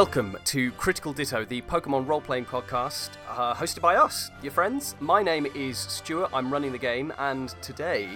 Welcome to Critical Ditto, the Pokemon role playing podcast uh, hosted by us, your friends. My name is Stuart, I'm running the game, and today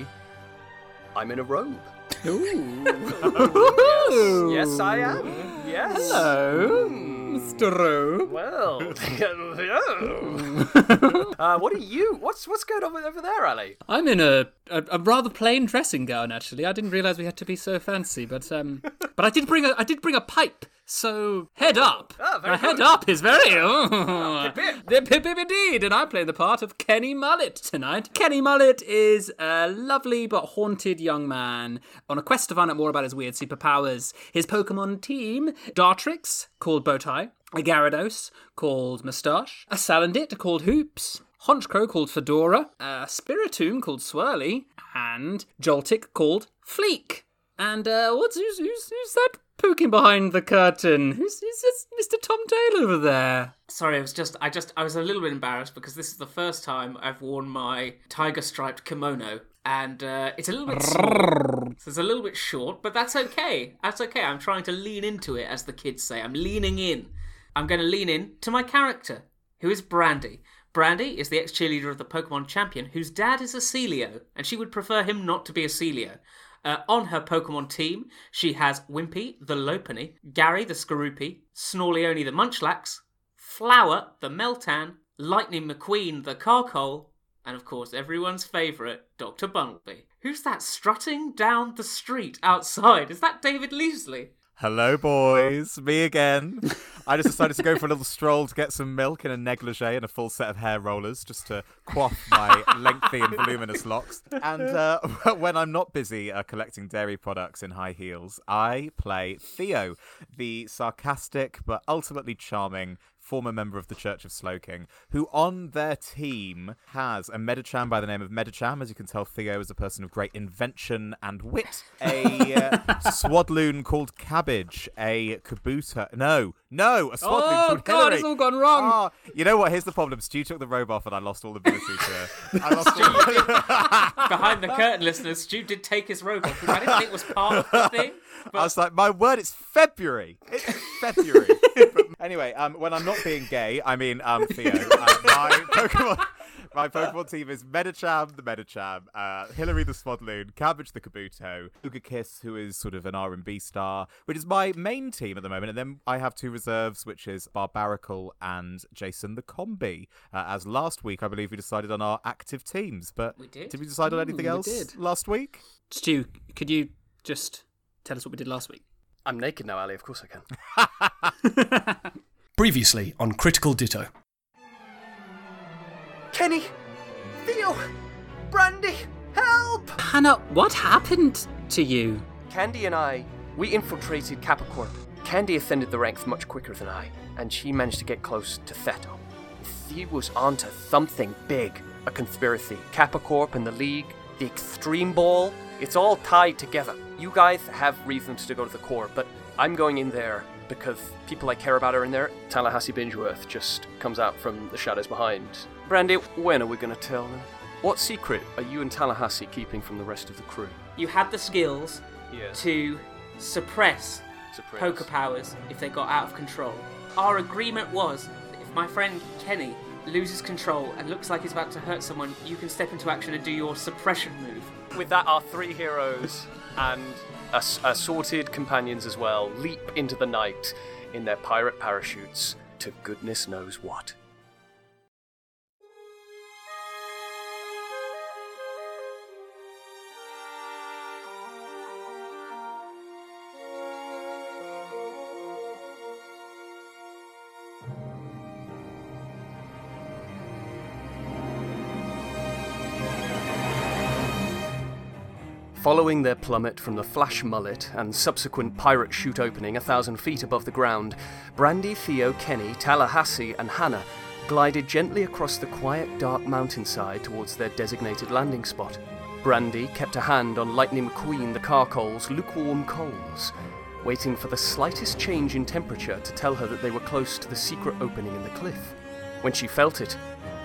I'm in a robe. Ooh. yes, yes, I am. Yes. Hello, Hmm. Mr. Rowe. Well, uh, what are you? What's what's going on over there, Ali? I'm in a, a, a rather plain dressing gown. Actually, I didn't realise we had to be so fancy, but um, but I did bring a I did bring a pipe. So head up. Ah, very head up is very oh, pip, The pip indeed, and I play the part of Kenny Mullet tonight. Kenny Mullet is a lovely but haunted young man on a quest to find out more about his weird superpowers. His Pokemon team: Dartrix, called Bowtie, a Gyarados called Moustache, a Salandit called Hoops, Honchkrow called Fedora, a Spiritomb called Swirly, and Joltik called Fleek. And uh, what's who's, who's, who's that poking behind the curtain? Who's, who's this Mr. Tom Dale over there? Sorry, I was just I just I was a little bit embarrassed because this is the first time I've worn my tiger striped kimono and uh, it's a little bit small. so it's a little bit short, but that's okay. That's okay. I'm trying to lean into it, as the kids say. I'm leaning in. I'm going to lean in to my character, who is Brandy. Brandy is the ex cheerleader of the Pokemon champion, whose dad is a Celio, and she would prefer him not to be a Celio. Uh, on her Pokemon team, she has Wimpy, the Lopunny, Gary, the Skorupi, Snorleone, the Munchlax, Flower, the Meltan, Lightning McQueen, the Carkol, and of course everyone's favourite, Dr. Bumblebee. Who's that strutting down the street outside? Is that David Leasley? Hello, boys. Me again. I just decided to go for a little stroll to get some milk in a negligee and a full set of hair rollers just to quaff my lengthy and voluminous locks. And uh, when I'm not busy uh, collecting dairy products in high heels, I play Theo, the sarcastic but ultimately charming former member of the Church of Slowking, who on their team has a Medicham by the name of Medicham. As you can tell, Theo is a person of great invention and wit. A uh, Swadloon called Cabbage. A Kabuto. No, no, a Swadloon Oh called God, Hillary. it's all gone wrong. Ah, you know what? Here's the problem. Stu took the robe off, and I lost all the ability to. I lost all. Behind the curtain, listeners, Stu did take his robe off, which I didn't think was part of the thing. But... I was like, my word, it's February. It's February. But anyway, um, when I'm not being gay, I mean um, Theo. Uh, my Pokemon, my Pokemon team is Medicham, the Medicham, uh, Hillary the Swadloon, Cabbage the Kabuto, Uga Kiss, who is sort of an R&B star, which is my main team at the moment, and then I have two reserves, which is Barbaracle and Jason the Combee. Uh, as last week, I believe we decided on our active teams, but We did? Did we decide on anything we else did. last week? Stu, could you just tell us what we did last week? I'm naked now, Ali. Of course I can. Previously on Critical Ditto. Kenny, Theo, Brandy, help! Hannah, what happened to you? Candy and I, we infiltrated Capricorp. Candy ascended the ranks much quicker than I, and she managed to get close to Theto. He was onto something big. A conspiracy. Capricorp and the League, the Extreme Ball, it's all tied together. You guys have reasons to go to the core, but I'm going in there because people I care about are in there. Tallahassee Bingeworth just comes out from the shadows behind. Brandy, when are we going to tell them? What secret are you and Tallahassee keeping from the rest of the crew? You had the skills to suppress Suppress. poker powers if they got out of control. Our agreement was that if my friend Kenny loses control and looks like he's about to hurt someone, you can step into action and do your suppression move. With that, our three heroes and ass- assorted companions as well leap into the night in their pirate parachutes to goodness knows what. Following their plummet from the flash mullet and subsequent pirate chute opening a thousand feet above the ground, Brandy, Theo, Kenny, Tallahassee, and Hannah glided gently across the quiet, dark mountainside towards their designated landing spot. Brandy kept a hand on Lightning McQueen the Carkol's lukewarm coals, waiting for the slightest change in temperature to tell her that they were close to the secret opening in the cliff. When she felt it,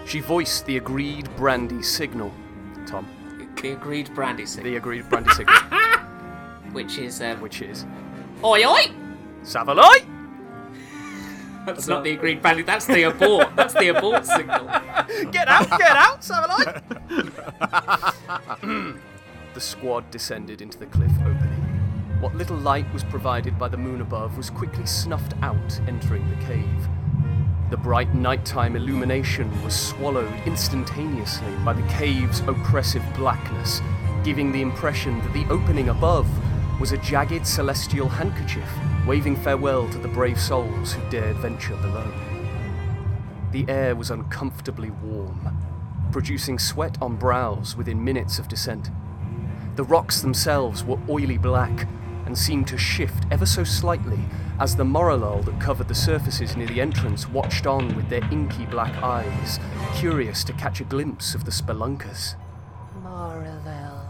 she voiced the agreed Brandy signal. Tom, The agreed brandy signal, the agreed Brandy signal, which is um, which is oi oi. Savaloi! That's not the agreed brandy, That's the abort. That's the abort signal. Get out, get out, Samurai! the squad descended into the cliff opening. What little light was provided by the moon above was quickly snuffed out entering the cave. The bright nighttime illumination was swallowed instantaneously by the cave's oppressive blackness, giving the impression that the opening above was a jagged celestial handkerchief waving farewell to the brave souls who dared venture below. The air was uncomfortably warm, producing sweat on brows within minutes of descent. The rocks themselves were oily black and seemed to shift ever so slightly as the Morelull that covered the surfaces near the entrance watched on with their inky black eyes, curious to catch a glimpse of the spelunkers. Morelull.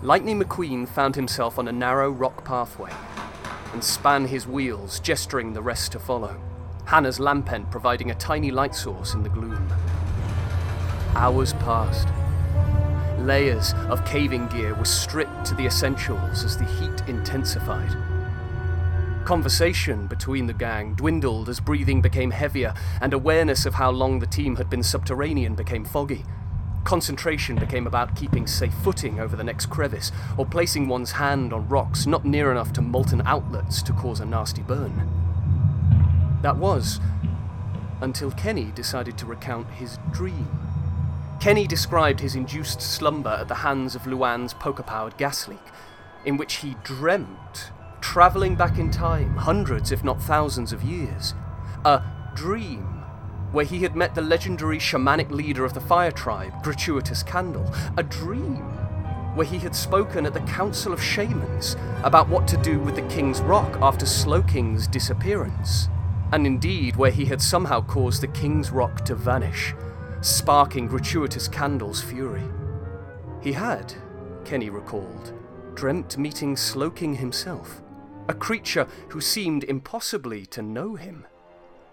Lightning McQueen found himself on a narrow rock pathway and span his wheels, gesturing the rest to follow. Hannah's Lampent providing a tiny light source in the gloom. Hours passed. Layers of caving gear were stripped to the essentials as the heat intensified. Conversation between the gang dwindled as breathing became heavier and awareness of how long the team had been subterranean became foggy. Concentration became about keeping safe footing over the next crevice or placing one's hand on rocks not near enough to molten outlets to cause a nasty burn. That was until Kenny decided to recount his dream. Kenny described his induced slumber at the hands of Luann's poker powered gas leak, in which he dreamt travelling back in time, hundreds if not thousands of years. A dream where he had met the legendary shamanic leader of the fire tribe, Gratuitous Candle. A dream where he had spoken at the Council of Shamans about what to do with the King's Rock after Slowking's disappearance. And indeed, where he had somehow caused the King's Rock to vanish, sparking Gratuitous Candle's fury. He had, Kenny recalled, dreamt meeting Slowking himself, a creature who seemed impossibly to know him.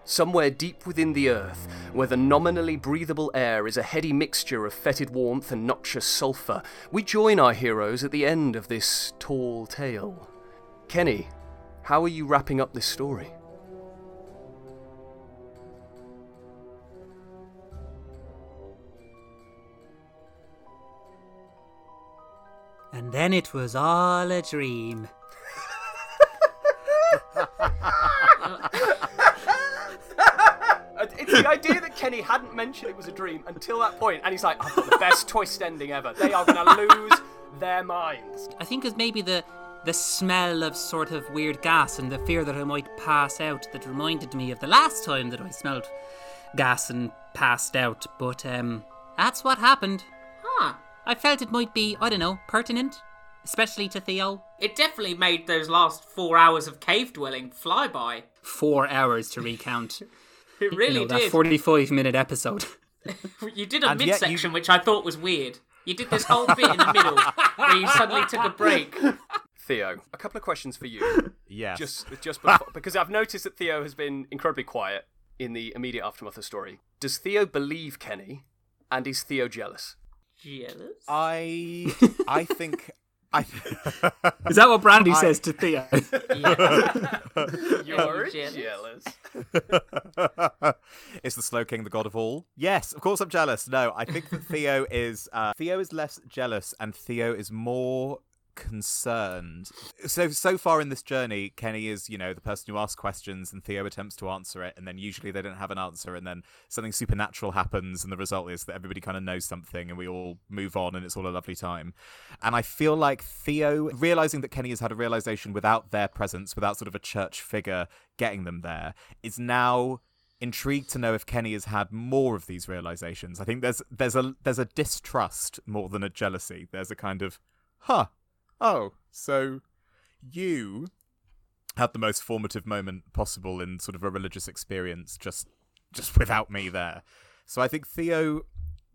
Somewhere deep within the earth, where the nominally breathable air is a heady mixture of fetid warmth and noxious sulphur, we join our heroes at the end of this tall tale. Kenny, how are you wrapping up this story? And then it was all a dream. It's the idea that Kenny hadn't mentioned it was a dream until that point, and he's like, I've got the best twist ending ever. They are going to lose their minds. I think it's maybe the the smell of sort of weird gas and the fear that I might pass out that reminded me of the last time that I smelled gas and passed out. But um, that's what happened. Huh. I felt it might be, I don't know, pertinent, especially to Theo. It definitely made those last four hours of cave dwelling fly by. Four hours to recount. It really you know, that did. 45 minute episode. You did a And yet you- midsection, which I thought was weird. You did this whole bit in the middle where you suddenly took a break. Theo, a couple of questions for you. Yes. Just, just before, because I've noticed that Theo has been incredibly quiet in the immediate aftermath of the story. Does Theo believe Kenny, and is Theo jealous? Jealous? I I think I Is that what Brandy I- says to Theo? You're jealous? jealous. is the Slowking the god of all? Yes, of course I'm jealous. No, I think that Theo is uh, Theo is less jealous and Theo is more concerned. So so far in this journey, Kenny is, you know, the person who asks questions and Theo attempts to answer it and then usually they don't have an answer and then something supernatural happens and the result is that everybody kind of knows something and we all move on and it's all a lovely time. And I feel like Theo realizing that Kenny has had a realization without their presence, without sort of a church figure getting them there, is now intrigued to know if Kenny has had more of these realizations. I think there's there's a there's a distrust more than a jealousy. There's a kind of, huh, oh, so you had the most formative moment possible in sort of a religious experience just just without me there. So I think Theo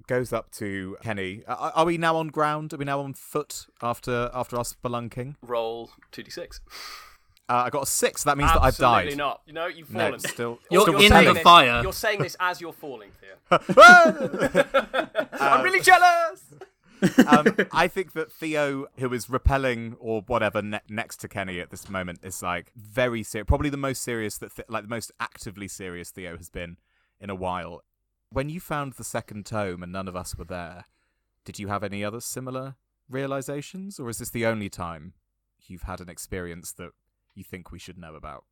goes up to Kenny. Are, are we now on ground? Are we now on foot after after our spelunking? Roll 2d6. Uh, I got a six. That means that I've Absolutely died. not. You know, you've No, fallen. still. You're still in the this- fire. You're saying this as you're falling, Theo. I'm really jealous! um, I think that Theo, who is repelling or whatever ne- next to Kenny at this moment, is like very serious. Probably the most serious that, th- like the most actively serious Theo has been in a while. When you found the second tome and none of us were there, did you have any other similar realizations, or is this the only time you've had an experience that you think we should know about?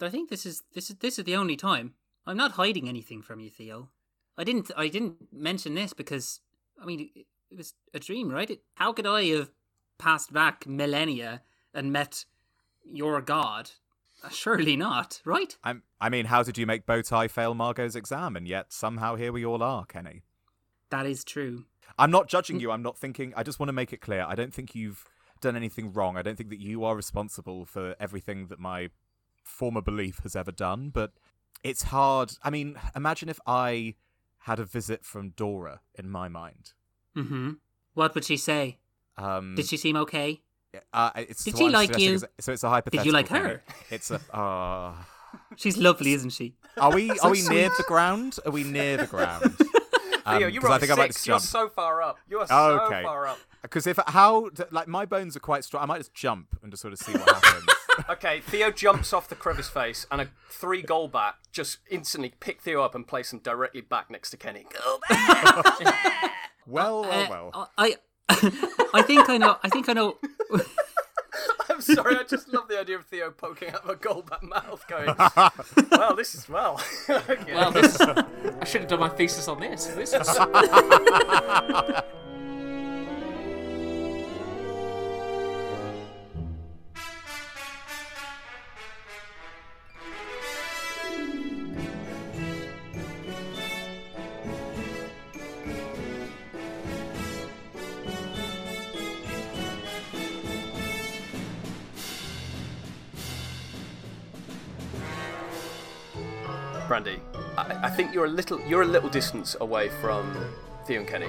I think this is this is this is the only time. I'm not hiding anything from you, Theo. I didn't I didn't mention this because I mean it, was a dream, right? It, how could I have passed back millennia and met your god? Uh, Surely not, right? I'm, I mean, how did you make Bowtie fail Margot's exam, and yet somehow here we all are, Kenny? That is true. I'm not judging you. I'm not thinking. I just want to make it clear. I don't think you've done anything wrong. I don't think that you are responsible for everything that my former belief has ever done. But it's hard. I mean, imagine if I had a visit from Dora in my mind. Mm-hmm. What would she say? Um, Did she seem okay? Uh, it's Did she like you? is- So it's a hypothetical. Did you like Kenny. her? It's a. Uh, She's lovely, isn't she? are we? Are we near the ground? Are we near the ground? Theo, Um, you're 'cause on I think I might six. just You're so far up. You are Oh, so okay. far up. Because if how like my bones are quite strong, I might just jump and just sort of see what happens. Okay, Theo jumps off the crevice face, and a three Golbat just instantly pick Theo up and place him directly back next to Kenny. Go back! Well, well, Uh, well. I I think I know. I think I know. I'm sorry, I just love the idea of Theo poking out of a Golbat mouth, going, "Well, this is well." okay. Well, this I should have done my thesis on this. This is Brandy, I, I think you're a little you're a little distance away from Theo and Kenny.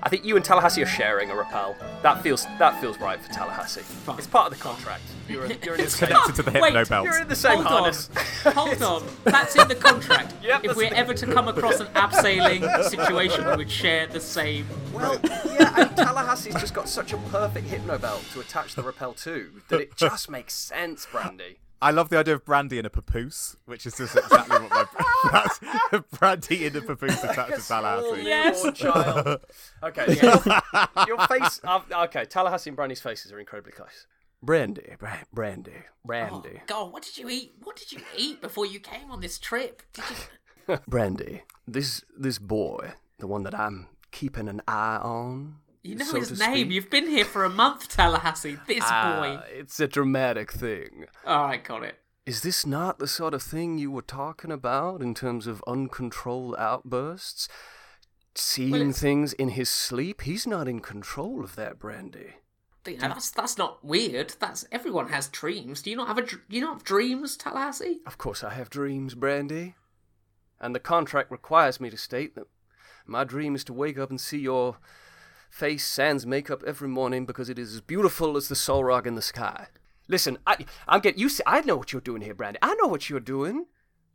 I think you and Tallahassee are sharing a rappel. That feels that feels right for Tallahassee. It's part of the contract. You're, in- you're in the same. Connected to the Wait, hypno belt. You're in the same Hold harness. on. Hold on. That's in the contract. Yep, if we're the- ever to come across an abseiling situation, we would share the same. Well, yeah, and Tallahassee's just got such a perfect hypno belt to attach the rappel to that it just makes sense, Brandy. I love the idea of brandy in a papoose, which is just exactly what my that's brandy in a papoose attached to Tallahassee. Yes. Child. Okay, so your, your face. Uh, okay, Tallahassee and Brandy's faces are incredibly close. Brandy, Bra- Brandy, Oh, Brandy, God, what did you eat? What did you eat before you came on this trip? Did you... Brandy. This this boy, the one that I'm keeping an eye on. You know so his name. speak. You've been here for a month, Tallahassee. This Ah, boy. it's a dramatic thing. All right, got it. Is this not the sort of thing you were talking about in terms of uncontrolled outbursts? Seeing it's- things in his sleep? He's not in control of that, Brandy. You know, that's that's not weird. That's everyone has dreams. Do you not have a do you not have dreams, Tallahassee? Of course, I have dreams, Brandy. And the contract requires me to state that my dream is to wake up and see your face sans makeup every morning because it is as beautiful as the Solrock in the sky. Listen, I, I'm getting you. I know what you're doing here, Brandy. I know what you're doing.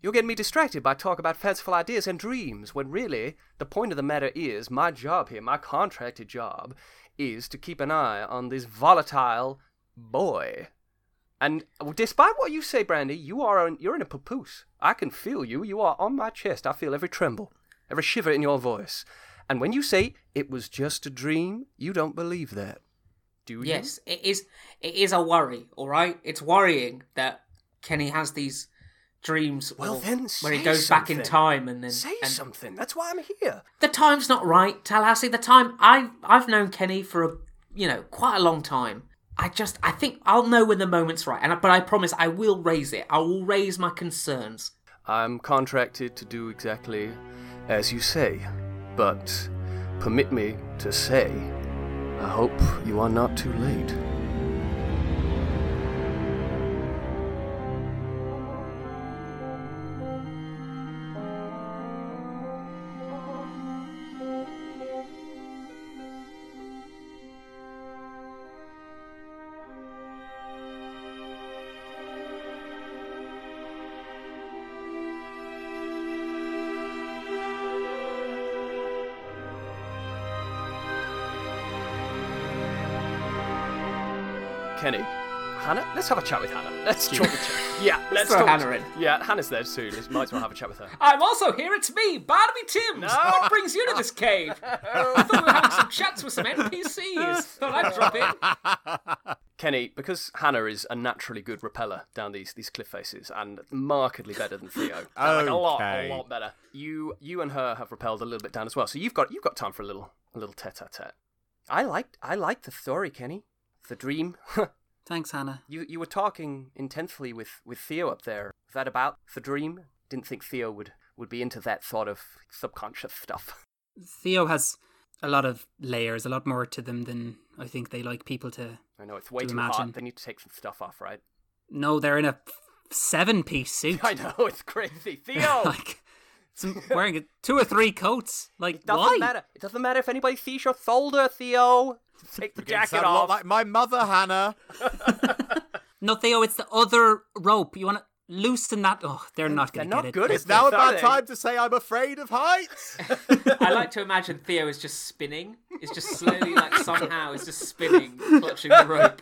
You're getting me distracted by talk about fanciful ideas and dreams, when really the point of the matter is my job here, my contracted job, is to keep an eye on this volatile boy. And despite what you say, Brandy, you are you're in a papoose. I can feel you. You are on my chest. I feel every tremble, every shiver in your voice. And when you say it was just a dream, you don't believe that, do you? Yes, it is. It is a worry. All right, it's worrying that Kenny has these dreams. Well, of- then where he goes back in time and then Say and something. That's why I'm here. the time's not right, Tallahassee. The time I I've known Kenny for a you know quite a long time. I just I think I'll know when the moment's right, and but I promise I will raise it. I will raise my concerns. I'm contracted to do exactly as you say, but permit me to say, I hope you are not too late. Let's have a chat with Hannah. Let's talk with Yeah, let's throw talk Hannah in. Yeah, Hannah's there too. Let's might as well have a chat with her. I'm also here. It's me, Barnaby Timms. What brings you to this cave? I thought we were having some chats with some NPCs. Thought I'd drop in. Kenny, because Hannah is a naturally good repeller down these these cliff faces and markedly better than Theo. like a lot, a lot better. You you and her have repelled a little bit down as well. So you've got you've got time for a little a little tete-a-tete. I liked I liked the story, Kenny. The dream. Thanks, Hannah. you you were talking intensely with, with Theo up there. Was that about the dream? Didn't think Theo would, would be into that sort of subconscious stuff. Theo has a lot of layers, a lot more to them than I think they like people to. I know it's way To too imagine. hot. They need to take some stuff off, right? No, they're in a seven piece suit. I know it's crazy. Theo, like, some, wearing a, two or three coats. Like, it doesn't why? matter. It doesn't matter if anybody sees your shoulder, Theo. Take the Getting jacket sound a lot off. like my mother, Hannah. No, Theo, it's the other rope. You want to loosen that? Oh, they're not going to not get it. good. It's now a this, are bad time to say I'm afraid of heights. I like to imagine Theo is just spinning. Is just slowly, like somehow, is just spinning, clutching the rope.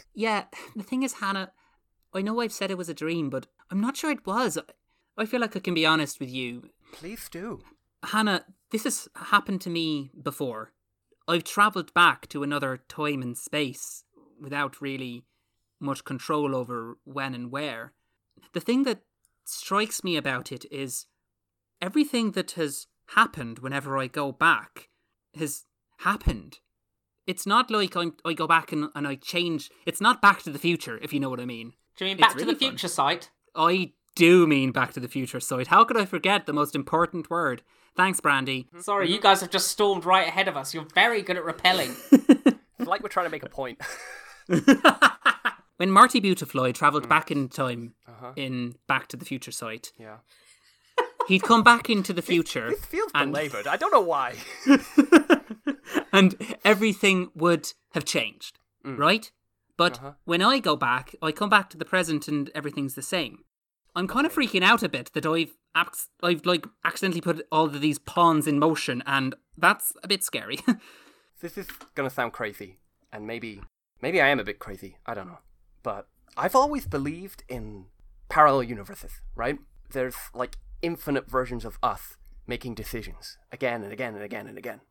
Yeah, the thing is, Hannah, I know I've said it was a dream, but I'm not sure it was. I feel like I can be honest with you. Please do. Hannah, this has happened to me before. I've travelled back to another time and space without really much control over when and where. The thing that strikes me about it is everything that has happened whenever I go back has happened. It's not like I'm, I go back and, and I change. It's not back to the future, if you know what I mean. Do you mean It's Back to really the fun. Future site? I do mean Back to the Future side. How could I forget the most important word? Thanks, Brandy. Mm-hmm. Sorry, you guys have just stormed right ahead of us. You're very good at repelling. It's like we're trying to make a point. When Marty Beautifloy travelled mm. back in time uh-huh. in Back to the Future site, yeah. he'd come back into the future This feels and, belabored. I don't know why. and everything would have changed, mm. right? But uh-huh. when I go back, I come back to the present and everything's the same. I'm kind of freaking out a bit that I've I've like accidentally put all of these pawns in motion, and that's a bit scary. this is gonna sound crazy, and maybe maybe I am a bit crazy. I don't know, but I've always believed in parallel universes. Right? There's like infinite versions of us making decisions again and again and again and again,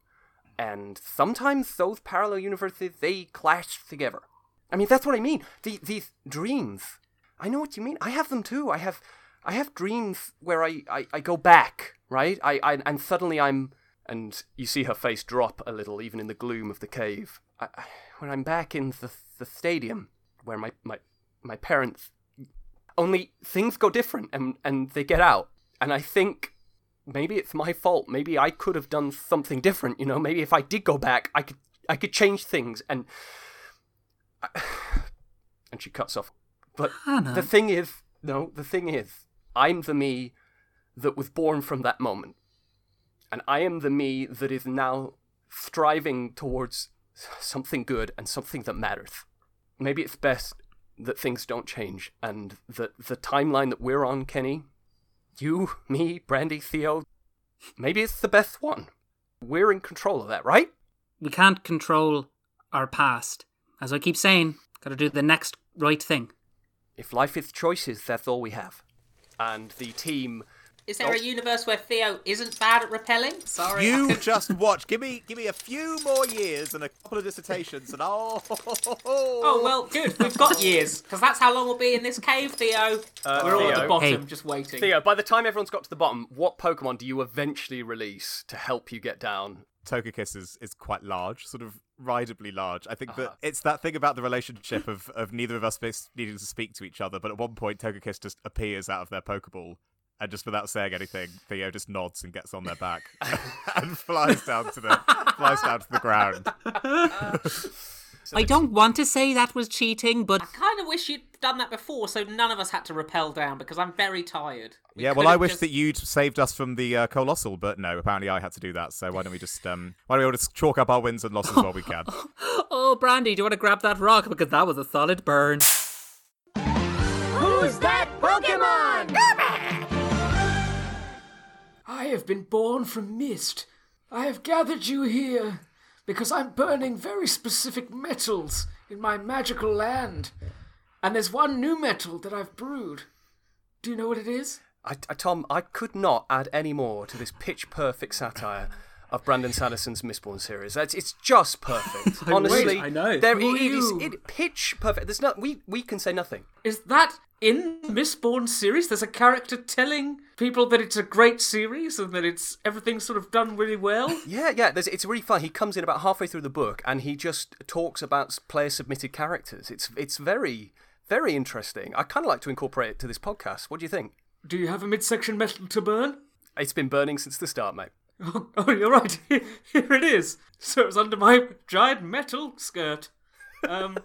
and sometimes those parallel universes they clash together. I mean, that's what I mean. The, these dreams. I know what you mean. I have them too. I have, I have dreams where I, I, I go back, right? I, I and suddenly I'm, and you see her face drop a little, even in the gloom of the cave. I, I, when I'm back in the the stadium where my my my parents, only things go different, and and they get out, and I think. Maybe it's my fault. Maybe I could have done something different. You know, maybe if I did go back, I could I could change things. And and she cuts off. But Hannah. the thing is, no, the thing is, I'm the me that was born from that moment. And I am the me that is now striving towards something good and something that matters. Maybe it's best that things don't change and that the timeline that we're on, Kenny, you, me, Brandy, Theo, maybe it's the best one. We're in control of that, right? we can't control our past. As I keep saying, gotta do the next right thing. If life is choices, that's all we have. And the team Is there a universe where Theo isn't bad at repelling? Sorry. You just watch. Give me, give me a few more years and a couple of dissertations, and oh, Oh well, good. We've got years because that's how long we'll be in this cave, Theo. Uh, We're all at the bottom, Hey. just waiting. Theo, by the time everyone's got to the bottom, what Pokemon do you eventually release to help you get down? Togekiss is, is quite large, sort of rideably large. I think Uh-huh. that it's that thing about the relationship of, of neither of us needing to speak to each other, but at one point Togekiss just appears out of their Pokeball, and just without saying anything, Theo just nods and gets on their back and flies down to the flies down to the ground. I don't want to say that was cheating, but I kind of wish you'd done that before, so none of us had to repel down because I'm very tired. We yeah, well, could've I wish just- that you'd saved us from the uh, colossal, but no, apparently I had to do that. So why don't we just um, why don't we all just chalk up our wins and losses while we can? oh, Brandy, do you want to grab that rock because that was a solid burn? Who's that Pokemon? I have been born from mist. I have gathered you here. Because I'm burning very specific metals in my magical land. And there's one new metal that I've brewed. Do you know what it is? I, I, Tom, I could not add any more to this pitch perfect satire of Brandon Sanderson's Mistborn series. It's, it's just perfect. Honestly, I know. There, Who it are it, pitch perfect. There's not. We we can say nothing. Is that in the Mistborn series? There's a character telling people that it's a great series and that it's everything's sort of done really well. Yeah, yeah. There's, it's really fun. He comes in about halfway through the book and he just talks about player submitted characters. It's it's very very interesting. I kind of like to incorporate it to this podcast. What do you think? Do you have a midsection metal to burn? It's been burning since the start, mate. Oh, oh you're right. Here it is. So it was under my giant metal skirt. Um,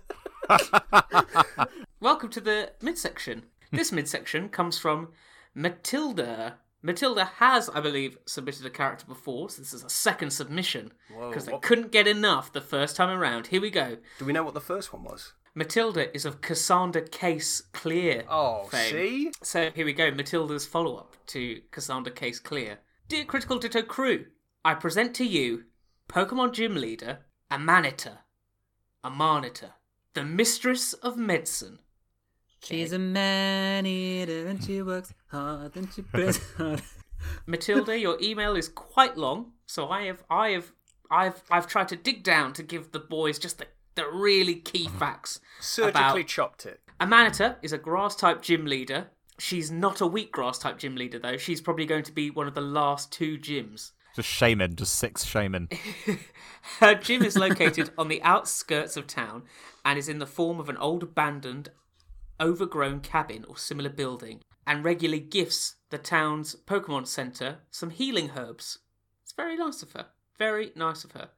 welcome to the midsection. This midsection comes from Matilda. Matilda has, I believe, submitted a character before, so this is a second submission because they what- couldn't get enough the first time around. Here we go. Do we know what the first one was? Matilda is of Cassandra Case Clear. Oh, fame. see? So here we go, Matilda's follow up to Cassandra Case Clear. Dear Critical Ditto crew, I present to you Pokemon Gym Leader Amanita. Amanita, the mistress of medicine. She's a man eater and she works hard and she plays hard. Matilda, your email is quite long, so I have I have I've I've tried to dig down to give the boys just the, the really key facts. Surgically about chopped it. Amanita is a grass type gym leader. She's not a wheatgrass type gym leader though. She's probably going to be one of the last two gyms. Just shaman, just six shaman. Her gym is located on the outskirts of town and is in the form of an old abandoned, overgrown cabin or similar building and regularly gifts the town's Pokemon Center some healing herbs. It's very nice of her. Very nice of her.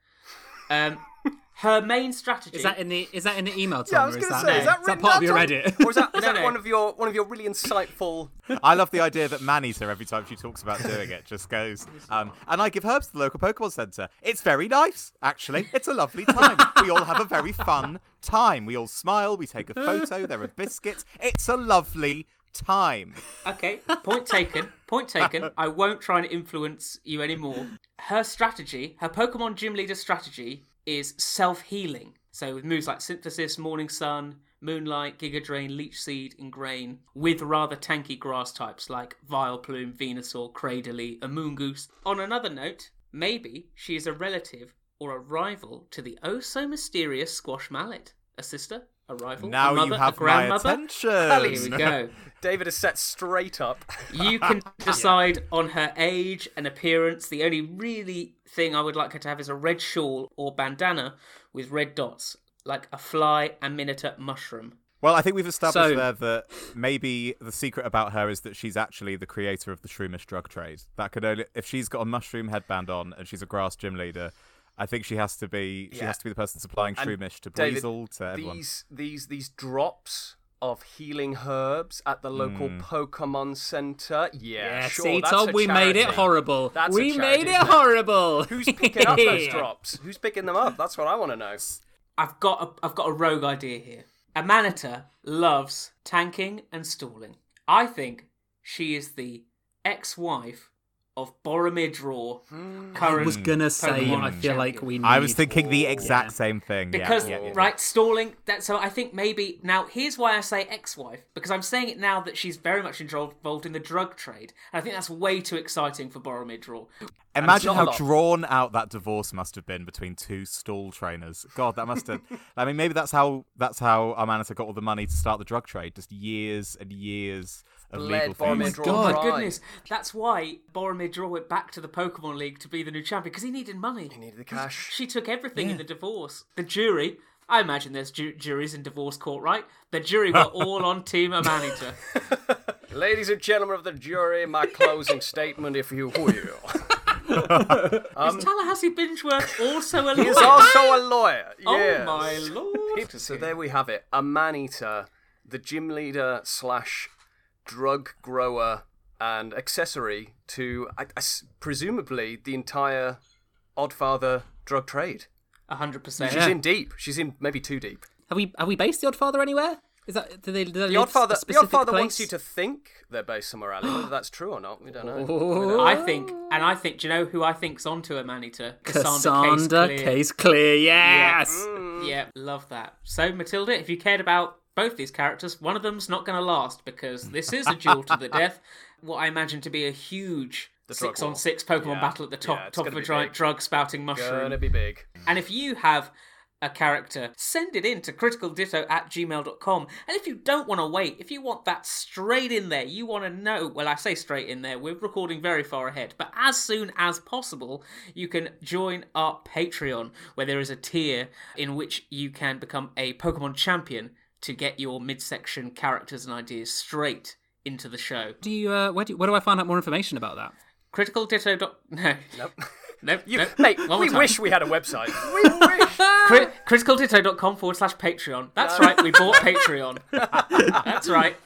Um, her main strategy. Is that in the is that in the email? Tom, Yeah, I was going to is say, that, is that, is written part of your Tom? Reddit? Or is that, is No, that no. one of your one of your really insightful? I love the idea that Maneater, every time she talks about doing it, just goes, um, and I give herbs to the local Pokemon Center. It's very nice, actually. It's a lovely time. we all have a very fun time. We all smile, we take a photo, there are biscuits. It's a lovely time. Okay, point taken. Point taken. I won't try and influence you anymore. Her strategy, her Pokemon Gym Leader strategy, is self healing. So with moves like Synthesis, Morning Sun, Moonlight, Giga Drain, Leech Seed, Ingrain, with rather tanky grass types like Vileplume, Venusaur, Cradily, and Amoonguss. On another note, maybe she is a relative or a rival to the oh so mysterious Squash Mallet. A sister? A rival? Now a mother, you have a grandmother? my attention. Here we go. David is set straight up. You can decide on her age and appearance. The only really thing I would like her to have is a red shawl or bandana with red dots, like a fly and minotaur mushroom. Well, I think we've established So- there that maybe the secret about her is that she's actually the creator of the shroomish drug trade. That could only if she's got a mushroom headband on and she's a grass gym leader. I think she has to be. She Yeah. has to be the person supplying shroomish to Breezel to everyone. These these these drops of healing herbs at the local Hmm. Pokemon Center. Yeah, Yeah, sure. see, that's Tom, a we made it horrible. That's we charity, made it? horrible. Who's picking up those drops? Who's picking them up? That's what I want to know. I've got a, I've got a rogue idea here. Amanita loves tanking and stalling. I think she is the ex-wife of Boromir Draw, current I was gonna say, Pokemon I feel like we. Need... I was thinking the exact Yeah. same thing. because yeah, yeah. right stalling that so i think maybe now here's why i say ex-wife because i'm saying it now that she's very much involved involved in the drug trade and i think that's way too exciting for boromir draw Imagine how drawn out that divorce must have been between two stall trainers. God, that must have. I mean, maybe that's how that's how Amanita got all the money to start the drug trade. Just years and years of Bled legal Boromir fees. Draw oh my dry. goodness that's why boromir draw went back to the pokemon league to be the new champion because he needed money he needed the cash. she took everything in the divorce the jury I imagine there's ju- juries in divorce court, right? The jury were all on Team Amanita. Ladies and gentlemen of the jury, my closing statement, if you will. Is um, Tallahassee Bingeworth also a lawyer? He's also a lawyer. Oh yes. my lord! So there we have it. A man eater, the gym leader slash drug grower and accessory to I, I s- presumably the entire Oddfather drug trade. hundred percent. She's in deep. She's in maybe too deep. Have we have we based the Oddfather anywhere? Is that do they? Do they The Oddfather, the Oddfather place? wants you to think they're based somewhere else. Whether that's true or not, we don't know. I think, and I think, do you know who I think's onto a man eater? Cassandra Case Clear. Case Clear. Yes. Mm. Yeah, love that. So, Matilda, if you cared about both these characters, one of them's not going to last because this is a duel to the death. What I imagine to be a huge drug six on war. six Pokemon Yeah. battle at the top Yeah, top of a giant drug spouting mushroom. Gonna be big. And if you have a character, send it in to criticalditto at gmail.com. And if you don't want to wait, if you want that straight in there, you want to know, well, I say straight in there, we're recording very far ahead, but as soon as possible, you can join our Patreon, where there is a tier in which you can become a Pokemon champion to get your midsection characters and ideas straight into the show. Do you? Uh, where do? Where do I find out more information about that? Criticalditto. dot- No. Nope. Nope. You, nope. mate, One we time. wish we had a website. We wish. Cri- criticalditto.com forward slash Patreon. That's right, we bought Patreon. That's right.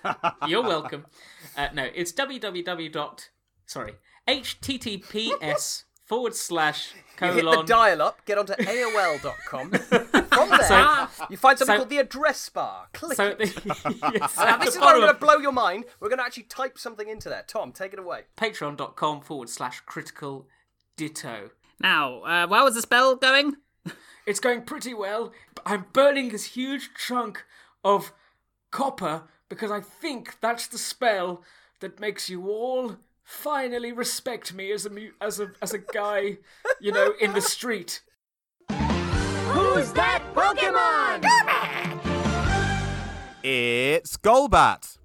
You're welcome. Uh, no, it's www. dot Sorry. HTTPS forward slash You hit the dial up, get onto AOL.com. From there, you find something so- called the address bar. Click So, it. yes, Now, this is where I'm going to blow your mind. We're going to actually type something into there. Tom, take it away. Patreon.com forward slash critical ditto. Now, uh, how was the spell going? It's going pretty well. I'm burning this huge chunk of copper because I think that's the spell that makes you all finally respect me as a mu- as a as a guy, you know, in the street. Who's that Pokemon? It's Golbat.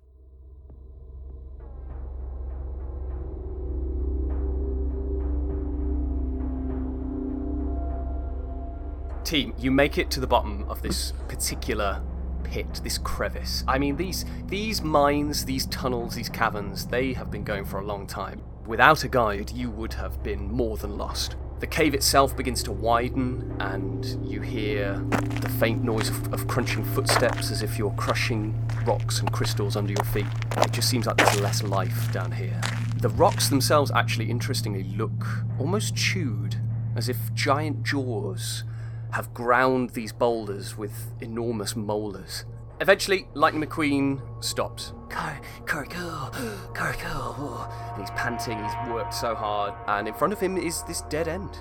Team, you make it to the bottom of this particular pit, this crevice. I mean, these these mines, these tunnels, these caverns, they have been going for a long time. Without a guide, you would have been more than lost. The cave itself begins to widen, and you hear the faint noise of, of crunching footsteps as if you're crushing rocks and crystals under your feet. It just seems like there's less life down here. The rocks themselves actually, interestingly, look almost chewed, as if giant jaws have ground these boulders with enormous molars. Eventually, Lightning McQueen stops. Car- Carco, Carco. And he's panting, he's worked so hard, and in front of him is this dead end.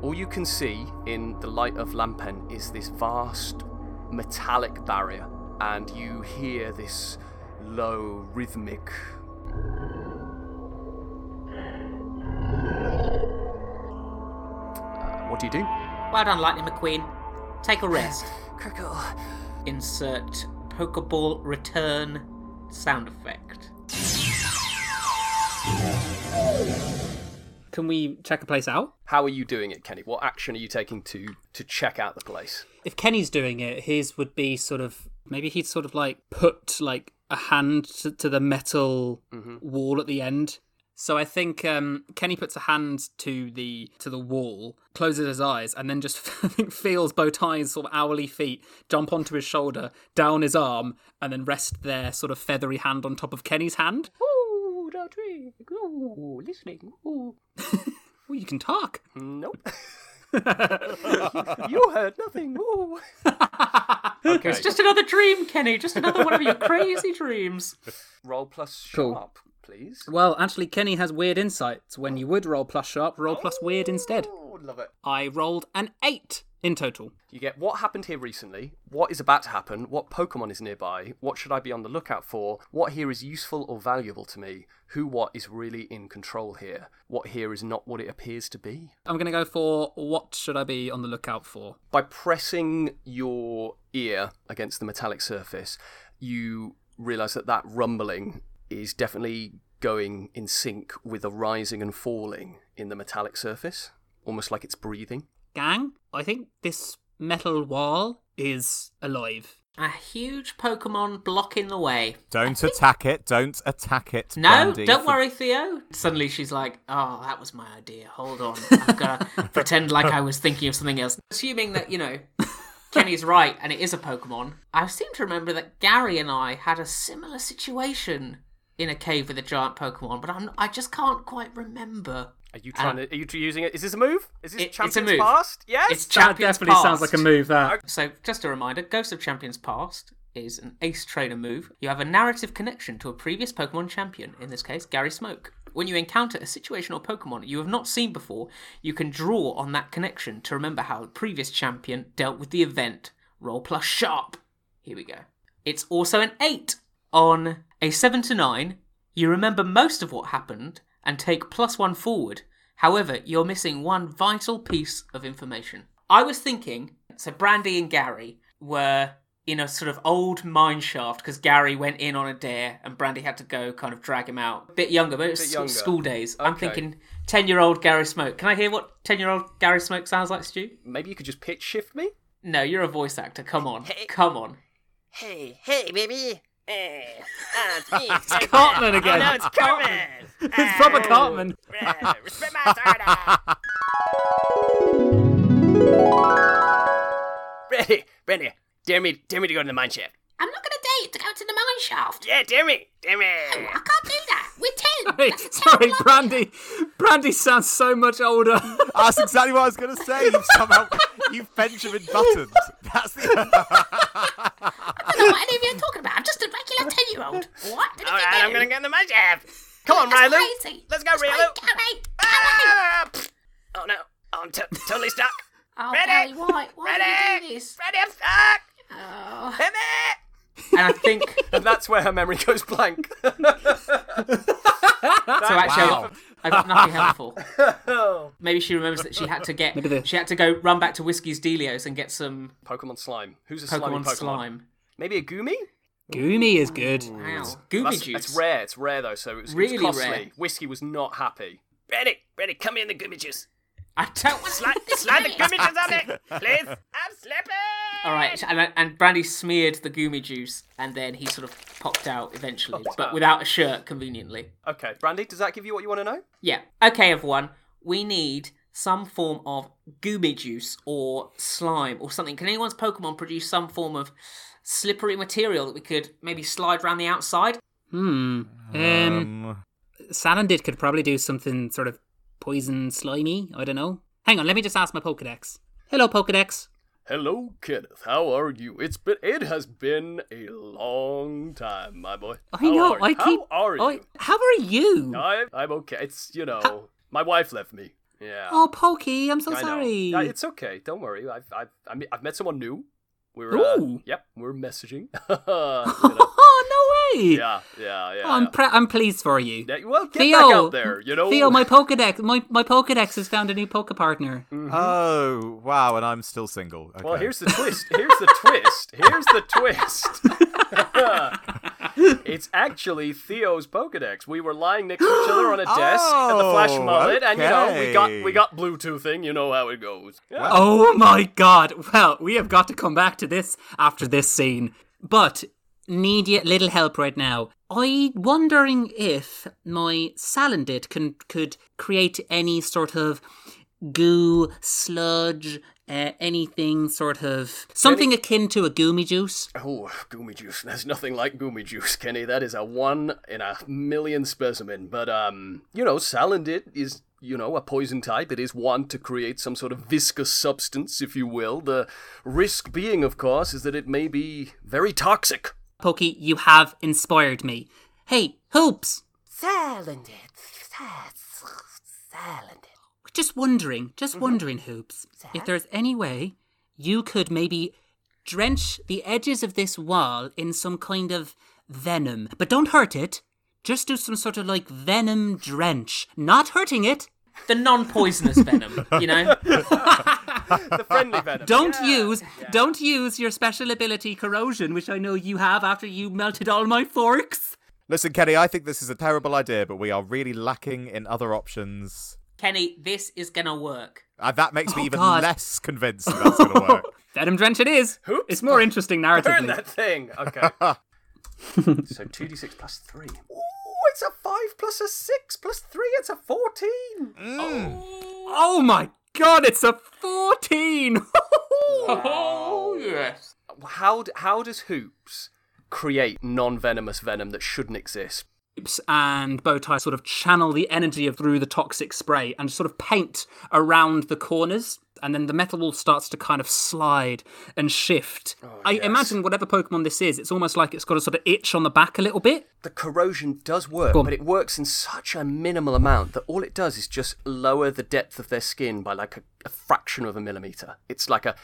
All you can see in the light of Lampent is this vast metallic barrier, and you hear this low, rhythmic. Uh, what do you do? Well done, Lightning McQueen. Take a rest. Carco. Insert Pokeball return sound effect. Can we check a place out? How are you doing it, Kenny? What action are you taking to to check out the place? If Kenny's doing it, his would be sort of maybe he'd sort of like put like a hand to, to the metal mm-hmm. wall at the end. So I think um, Kenny puts a hand to the to the wall, closes his eyes, and then just feels Bowtie's sort of owly feet jump onto his shoulder, down his arm, and then rest their sort of feathery hand on top of Kenny's hand. Ooh, the tree. Ooh, listening. Ooh. Well, you can talk. Nope. you heard nothing. Ooh. okay. It's just another dream, Kenny. Just another one of your crazy dreams. roll plus Cool. Please. Well, actually, Kenny has weird insights. When you would roll plus sharp, roll plus weird instead. Oh, love it. I rolled an eight in total. You get what happened here recently, what is about to happen, what Pokemon is nearby, what should I be on the lookout for, what here is useful or valuable to me, who what is really in control here, what here is not what it appears to be. I'm going to go for what should I be on the lookout for? By pressing your ear against the metallic surface, you realize that that rumbling is definitely going in sync with the rising and falling in the metallic surface, almost like it's breathing. Gang, I think this metal wall is alive. A huge Pokemon blocking the way. Don't attack it. Don't attack it. No, Brandy. don't For- worry, Theo. Suddenly she's like, "Oh, that was my idea. Hold on, I've got to pretend like I was thinking of something else." Assuming that you know Kenny's right and it is a Pokemon, I seem to remember that Gary and I had a similar situation in a cave with a giant Pokemon, but I'm I just can't quite remember. Are you trying um, to? Are you using it? Is this a move? Is this It- it's a Champions move. Past? Yes. It's Champions Past. Sounds like a move, that. So, just a reminder: Ghost of Champions Past is an ace trainer move. You have a narrative connection to a previous Pokemon champion, in this case, Gary Smoke. When you encounter a situation or Pokemon you have not seen before, you can draw on that connection to remember how the previous champion dealt with the event. Roll plus sharp. Here we go. It's also an 8. On a 7 to 9, you remember most of what happened and take plus 1 forward. However, you're missing one vital piece of information. I was thinking, so Brandy and Gary were in a sort of old mine shaft because Gary went in on a dare and Brandy had to go kind of drag him out. A bit younger, but it was younger. school days. I'm thinking 10 year old Gary Smoke. Can I hear what 10 year old Gary Smoke sounds like, Stu? Maybe you could just pitch shift me? No, you're a voice actor. Come on. Hey. Come on. Hey, hey, baby. Eh, it's me. It's Cartman again. Oh, no, it's Cartman. It's proper Cartman. Eh, Respect my authority. Brandy, Brandy, dare me, dare me to go to the mine shaft. I'm not going to dare you to go to the mine shaft. Yeah, dare me, dare me. I can't do that. We're 10. Hey, That's a sorry, terrible idea. Brandy. Brandy sounds so much older. That's exactly what I was going to say. You've somehow you've Benjamin Buttons. That's the. I don't know what any of you are talking about. I'm just a regular 10 year old. What? Did you All I I'm gonna get in the mine shaft. Come on, That's Rylu. crazy. Let's go, That's Rylu. great. Gary, Gary. Ah, pfft. Oh no, I'm t- totally stuck. Oh, Ready? Gary, why? Why did you Ready? do this? Ready, I'm stuck. Oh. Hit me. And I think And that's where her memory goes blank. so. Actually, Wow. I got nothing helpful. Maybe she remembers that she had to get. Maybe the- She had to go run back to Whiskey's Delios and get some Pokemon slime. Who's a slimy Pokemon, Pokemon? slime. Maybe a Goomy? Goomy is good. Wow. Goomy That's, juice. It's rare. It's rare though, so it was, Really it was costly. rare. Whiskey was not happy. Ready, ready. Come in the Goomy juice. I don't want Slide, slide the Goomy juice on me, please. I'm slipping. All right, and, and Brandy smeared the Goomy juice, and then he sort of popped out eventually, oh, but without a shirt, conveniently. Okay, Brandy, does that give you what you want to know? Yeah. Okay, everyone. We need some form of Goomy juice or slime or something. Can anyone's Pokemon produce some form of slippery material that we could maybe slide around the outside? Hmm. Um, Um, Salandit could probably do something sort of poison slimy. I don't know. Hang on, let me just ask my Pokedex. Hello, Pokedex. Hello, Kenneth. How are you? It's been it has been a long time, my boy. I How know. are I you? keep. How are you? I- how are you? I'm, I'm okay. It's you know, my wife left me. Yeah. Oh, Pokey, I'm so I sorry. Yeah, it's okay. Don't worry. I've I've I mean, I've met someone new. We're uh, yep. We're messaging. You know. oh no way! Yeah, yeah, yeah. Oh, I'm yeah. pre- I'm pleased for you. Yeah, well, get Theo, back out there. You know. Theo, my Pokedex, my my Pokedex has found a new Poke partner. oh wow, and I'm still single. Okay. Well, here's the twist. Here's the twist. Here's the twist. it's actually Theo's Pokedex. We were lying next to each other on a desk at the Flash Oh, Mullet, and you know we got okay. we got Bluetoothing. You know how it goes. Yeah. Oh my god. Well, we have got to come back to this after this scene. But need you little help right now. I wondering if my Salandit can could create any sort of goo, sludge, uh, anything sort of something akin to a goomy juice. Oh, Goomy Juice. There's nothing like Goomy Juice, Kenny. That is a one in a million specimen. But, um, you know, Salandit is, you know, a poison type. It is one to create some sort of viscous substance, if you will. The risk being, of course, is that it may be very toxic. Pokey, you have inspired me. Hey, Hoops! Salandit. Salandit. Just wondering, just mm-hmm. wondering, Hoops, if there's any way you could maybe drench the edges of this wall in some kind of venom, but don't hurt it. Just do some sort of like venom drench, not hurting it. The non-poisonous venom, you know. The friendly venom. Don't use, don't use your special ability corrosion, which I know you have after you melted all my forks. Listen, Kenny, I think this is a terrible idea, but we are really lacking in other options. Kenny, this is gonna work. Uh, that makes me Oh, even God. less convinced that that's going to work. Venom drench it is. Hoops. It's more interesting Burn narratively. that thing. Okay. so 2d6 plus 3. Ooh, it's a 5 plus a 6 plus 3. It's a 14. Oh my god, it's a 14! Oh yes. How, how does Hoops create non venomous venom that shouldn't exist? And Bowtie sort of channel the energy of through the toxic spray and sort of paint around the corners. And then the metal wall starts to kind of slide and shift. Oh, I imagine whatever Pokemon this is, it's almost like it's got a sort of itch on the back a little bit. The corrosion does work, but it works in such a minimal amount that all it does is just lower the depth of their skin by like a, a fraction of a millimeter. It's like a.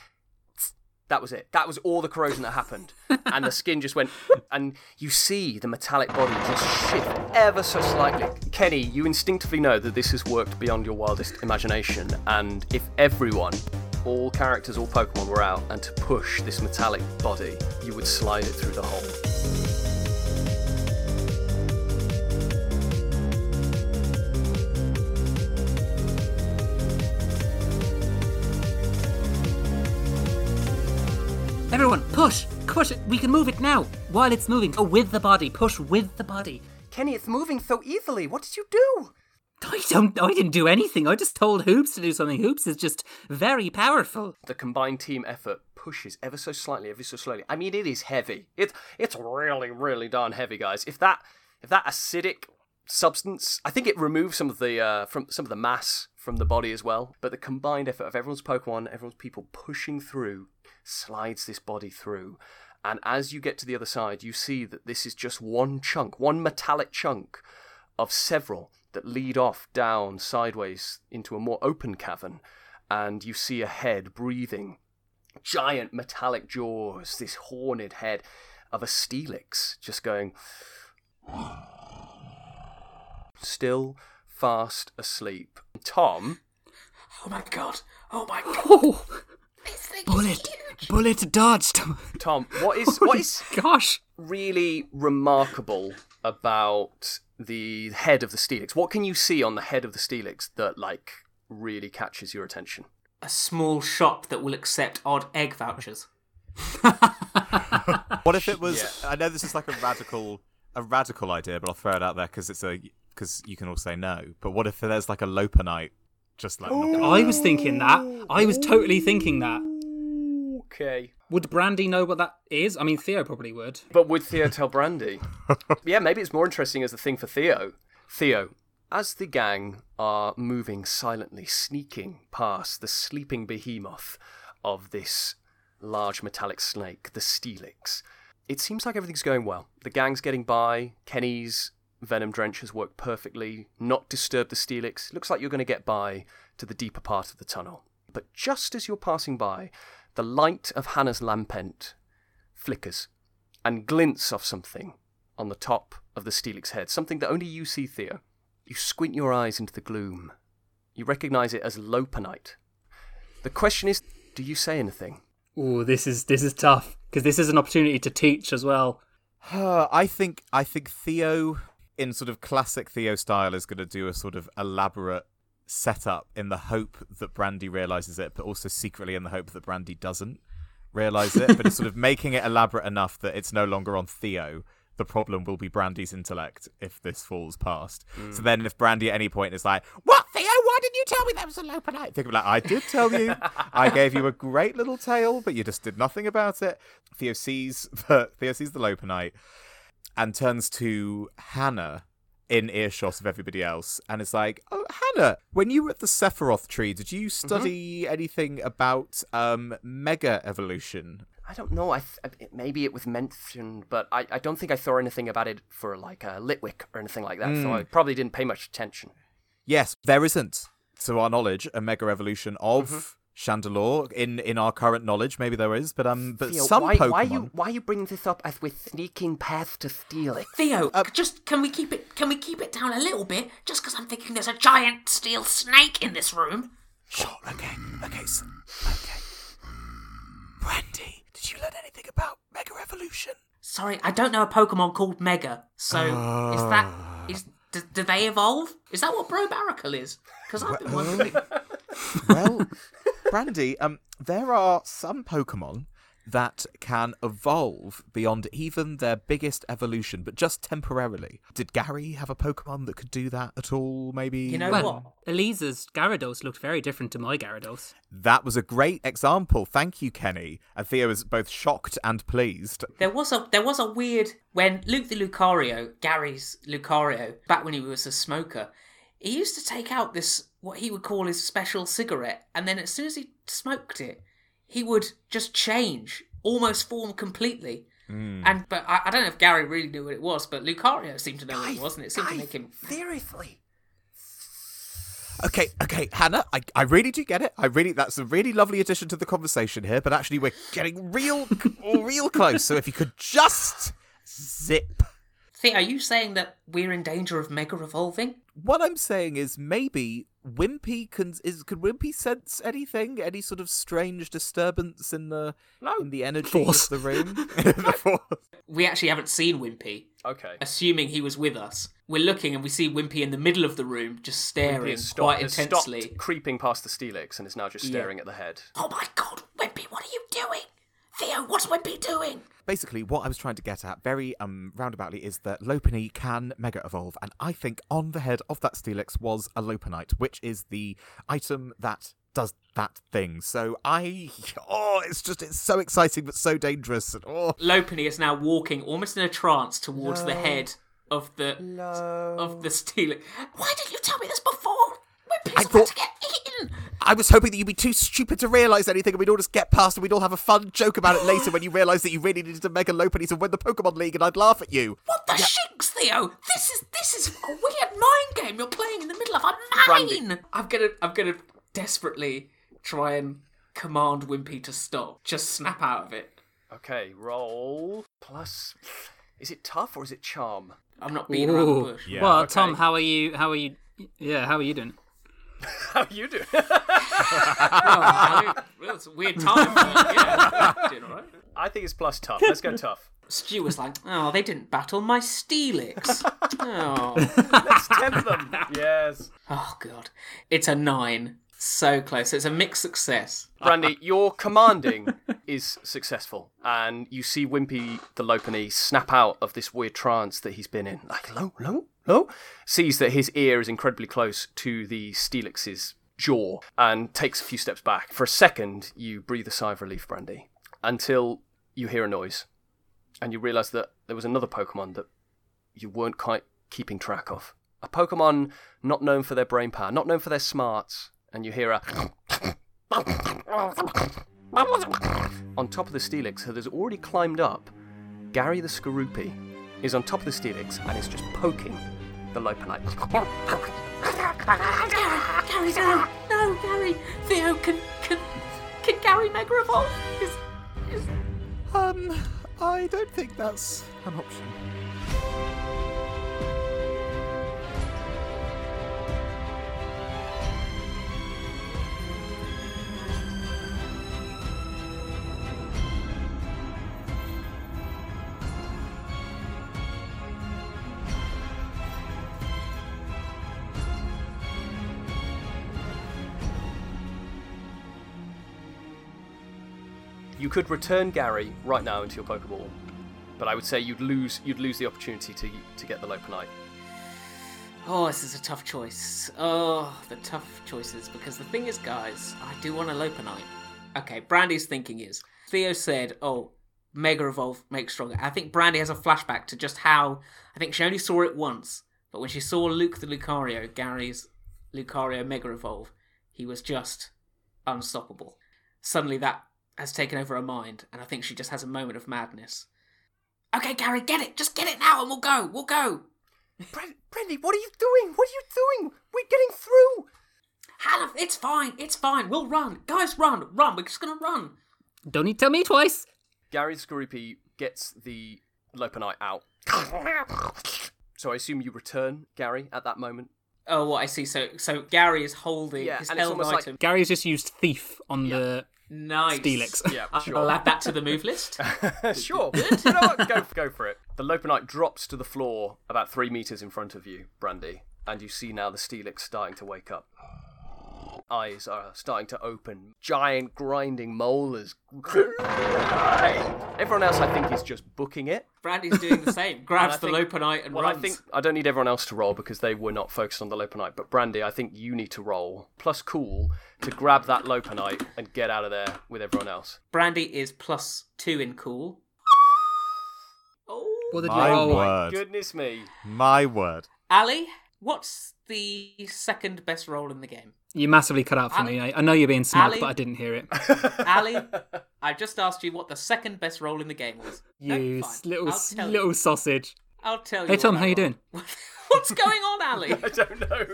That was it. That was all the corrosion that happened. and the skin just went. And you see the metallic body just shift ever so slightly. Kenny, you instinctively know that this has worked beyond your wildest imagination. And if everyone, all characters, all Pokemon were out and to push this metallic body, you would slide it through the hole. Everyone, push! Push it! We can move it now! While it's moving. Oh, with the body. Push with the body. Kenny, it's moving so easily. What did you do? I don't. I didn't do anything. I just told Hoops to do something. Hoops is just very powerful. The combined team effort pushes ever so slightly, ever so slowly. I mean, it is heavy. It's it's really, really darn heavy, guys. If that if that acidic substance, I think it removes some of the uh, from some of the mass from the body as well. But the combined effort of everyone's Pokemon, everyone's people pushing through, slides this body through. And as you get to the other side, you see that this is just one chunk, one metallic chunk of several that lead off down sideways into a more open cavern. And you see a head breathing, giant metallic jaws, this horned head of a Steelix just going still fast asleep. Tom, Oh my god. Oh my god. Oh, bullet! Bullet dodged. Tom, what is oh what is Gosh. really remarkable about the head of the Steelix? What can you see on the head of the Steelix that like really catches your attention? A small shop that will accept odd egg vouchers. What if it was? I know this is like a radical, a radical idea, but I'll throw it out there because it's a because you can all say no. But what if there's like a Lopunite, just like knocking I was thinking that. I was totally thinking that. Okay. Would Brandy know what that is? I mean, Theo probably would. But would Theo tell Brandy? yeah, maybe it's more interesting as a thing for Theo. Theo, as the gang are moving silently, sneaking past the sleeping behemoth of this large metallic snake, the Steelix, it seems like everything's going well. The gang's getting by. Kenny's venom drench has worked perfectly, not disturbed the Steelix. Looks like you're going to get by to the deeper part of the tunnel. But just as you're passing by, the light of Hannah's lampent flickers and glints off something on the top of the Steelix head, something that only you see, Theo. You squint your eyes into the gloom. You recognize it as Lopunite. The question is, do you say anything? Oh, this is this is tough because this is an opportunity to teach as well. I think I think Theo, in sort of classic Theo style, is going to do a sort of elaborate setup in the hope that Brandy realizes it, but also secretly in the hope that Brandy doesn't realize it. but it's sort of making it elaborate enough that it's no longer on Theo. The problem will be Brandy's intellect if this falls past. Hmm. So then, if Brandy at any point is like, "What, Theo? Why didn't you tell me that was a Lopunite?" Think of like, "I did tell you. I gave you a great little tale, but you just did nothing about it." Theo sees the Theo sees the Lopunite and turns to Hannah in earshot of everybody else and is like, Oh, Hannah, when you were at the Sephiroth tree, did you mm-hmm. study anything about um, mega evolution? I don't know. I th- maybe it was mentioned, but I, I don't think I saw anything about it for like a Litwick or anything like that. So I mm. probably didn't pay much attention. Yes, there isn't, to our knowledge, a mega evolution of mm-hmm. Chandelure in, in our current knowledge. Maybe there is, but um, but Theo, some why, Pokemon. why you why you bringing this up as we're sneaking past to steal it? Theo, Uh, just can we keep it? Can we keep it down a little bit? Just because I'm thinking there's a giant steel snake in this room. Sure. Okay. Okay. So, okay. Brandy, did you learn anything about mega evolution? Sorry, I don't know a Pokemon called Mega. So is that Ah. do, do they evolve? Is that what Barbaracle is? Because I've been wondering. well, Brandy, um, there are some Pokemon that can evolve beyond even their biggest evolution, but just temporarily. Did Gary have a Pokemon that could do that at all? Maybe. You know Well, what? Elisa's Gyarados looked very different to my Gyarados. That was a great example. Thank you, Kenny. And Theo was both shocked and pleased. There was a there was a weird when Luke the Lucario, Gary's Lucario, back when he was a smoker, he used to take out this what he would call his special cigarette, and then as soon as he smoked it, he would just change, almost form completely. Hmm. And but I, I don't know if Gary really knew what it was, but Lucario seemed to know what it was, and it seemed to make him. Seriously. Okay, okay, Hannah, I, I really do get it. I really, that's a really lovely addition to the conversation here, but actually we're getting real, real close. So if you could just zip. Thea, are you saying that we're in danger of mega evolving? What I'm saying is maybe Wimpy can is could Wimpy sense anything? Any sort of strange disturbance in the no. in the energy Force. of the room? the. We actually haven't seen Wimpy. Okay. assuming he was with us. We're looking and we see Wimpy in the middle of the room, just staring has stopped- quite has intensely. stopped creeping past the Steelix and is now just Yeah. staring at the head. Oh my god, Wimpy, what are you doing? Theo, what's Wimpy doing? Basically, what I was trying to get at very um roundaboutly is that Lopunny can mega evolve, and I think on the head of that Steelix was a Lopunite, which is the item that does that thing. So I oh, it's just it's so exciting but so dangerous. And, oh, Lopunny is now walking almost in a trance towards the head of the of the Steelix. Why didn't you tell me this before? Wimpy's I thought- to get eaten. I was hoping that you'd be too stupid to realise anything, and we'd all just get past, and we'd all have a fun joke about it later when you realise that you really needed to make mega Lopunny to win the Pokemon League, and I'd laugh at you. What the shinks, Theo? This is this is a weird mind game you're playing in the middle of a Brandy, mine. I'm gonna I'm gonna desperately try and command Wimpy to stop. Just snap out of it. Okay, roll plus. Is it tough or is it charm? I'm not beating around the bush. Yeah, well, okay. Tom, how are you? How are you? Yeah, how are you doing? How you do? Oh, well, it's a weird time. But yeah, doing all right. I think it's plus tough. Let's go tough. Stu was like, "Oh, they didn't battle my Steelix." oh. Let's tempt them. Yes. oh god, it's a nine. So close. It's a mixed success. Brandy, your commanding is successful, and you see Wimpy the Lopunny snap out of this weird trance that he's been in. Like, low, low, low. Sees that his ear is incredibly close to the Steelix's jaw and takes a few steps back. For a second, you breathe a sigh of relief, Brandy, until you hear a noise, and you realise that there was another Pokemon that you weren't quite keeping track of. A Pokemon not known for their brain power, not known for their smarts, and you hear a on top of the Steelix that has already climbed up, Gary the Skorupi is on top of the Steelix and is just poking the Lopunite. Gary, no, no, Gary. Theo, can can can Gary Mega Evolve? Is, is... Um, I don't think that's an option. Could return Gary right now into your Pokeball, but I would say you'd lose you'd lose the opportunity to to get the Lopunite. Oh, this is a tough choice. Oh, the tough choices. Because the thing is, guys, I do want a Lopunite. Okay, Brandy's thinking is Theo said, "Oh, Mega Evolve makes stronger." I think Brandy has a flashback to just how I think she only saw it once, but when she saw Luke the Lucario, Gary's Lucario Mega Evolve, he was just unstoppable. Suddenly, that has taken over her mind, and I think she just has a moment of madness. Okay, Gary, get it. Just get it now, and we'll go. We'll go. Brand- Brandy, what are you doing? What are you doing? We're getting through. Hannah, it's fine. It's fine. We'll run, guys. Run, run. We're just gonna run. Don't need to tell me twice. Gary the Skorupi gets the Lopunite out. so I assume you return Gary at that moment. Oh, what I see. So, so Gary is holding Yeah, his and it's held almost like- item. Gary's just used thief on the nice. Steelix. Yeah, I'll add that to the move list. sure. you know what? Go, go for it. The Lopunite drops to the floor about three meters in front of you, Brandy, and you see now the Steelix starting to wake up. Eyes are starting to open. Giant grinding molars. everyone else, I think, is just booking it. Brandy's doing the same. Grabs the think- Lopunite and well, runs. I think I don't need everyone else to roll because they were not focused on the Lopunite. But Brandy, I think you need to roll plus cool to grab that Lopunite and get out of there with everyone else. Brandy is plus two in cool. Oh, What did you My roll? word. Goodness me! My word. Ali, what's the second best role in the game? You massively cut out for me. I, I know you're being smug, Ali? but I didn't hear it. Ali, I just asked you what the second best role in the game was. No, You fine. s- little I'll s- tell little You. sausage. I'll tell you. Hey Tom, how I you rolled. doing? What's going on, Ali? I don't know.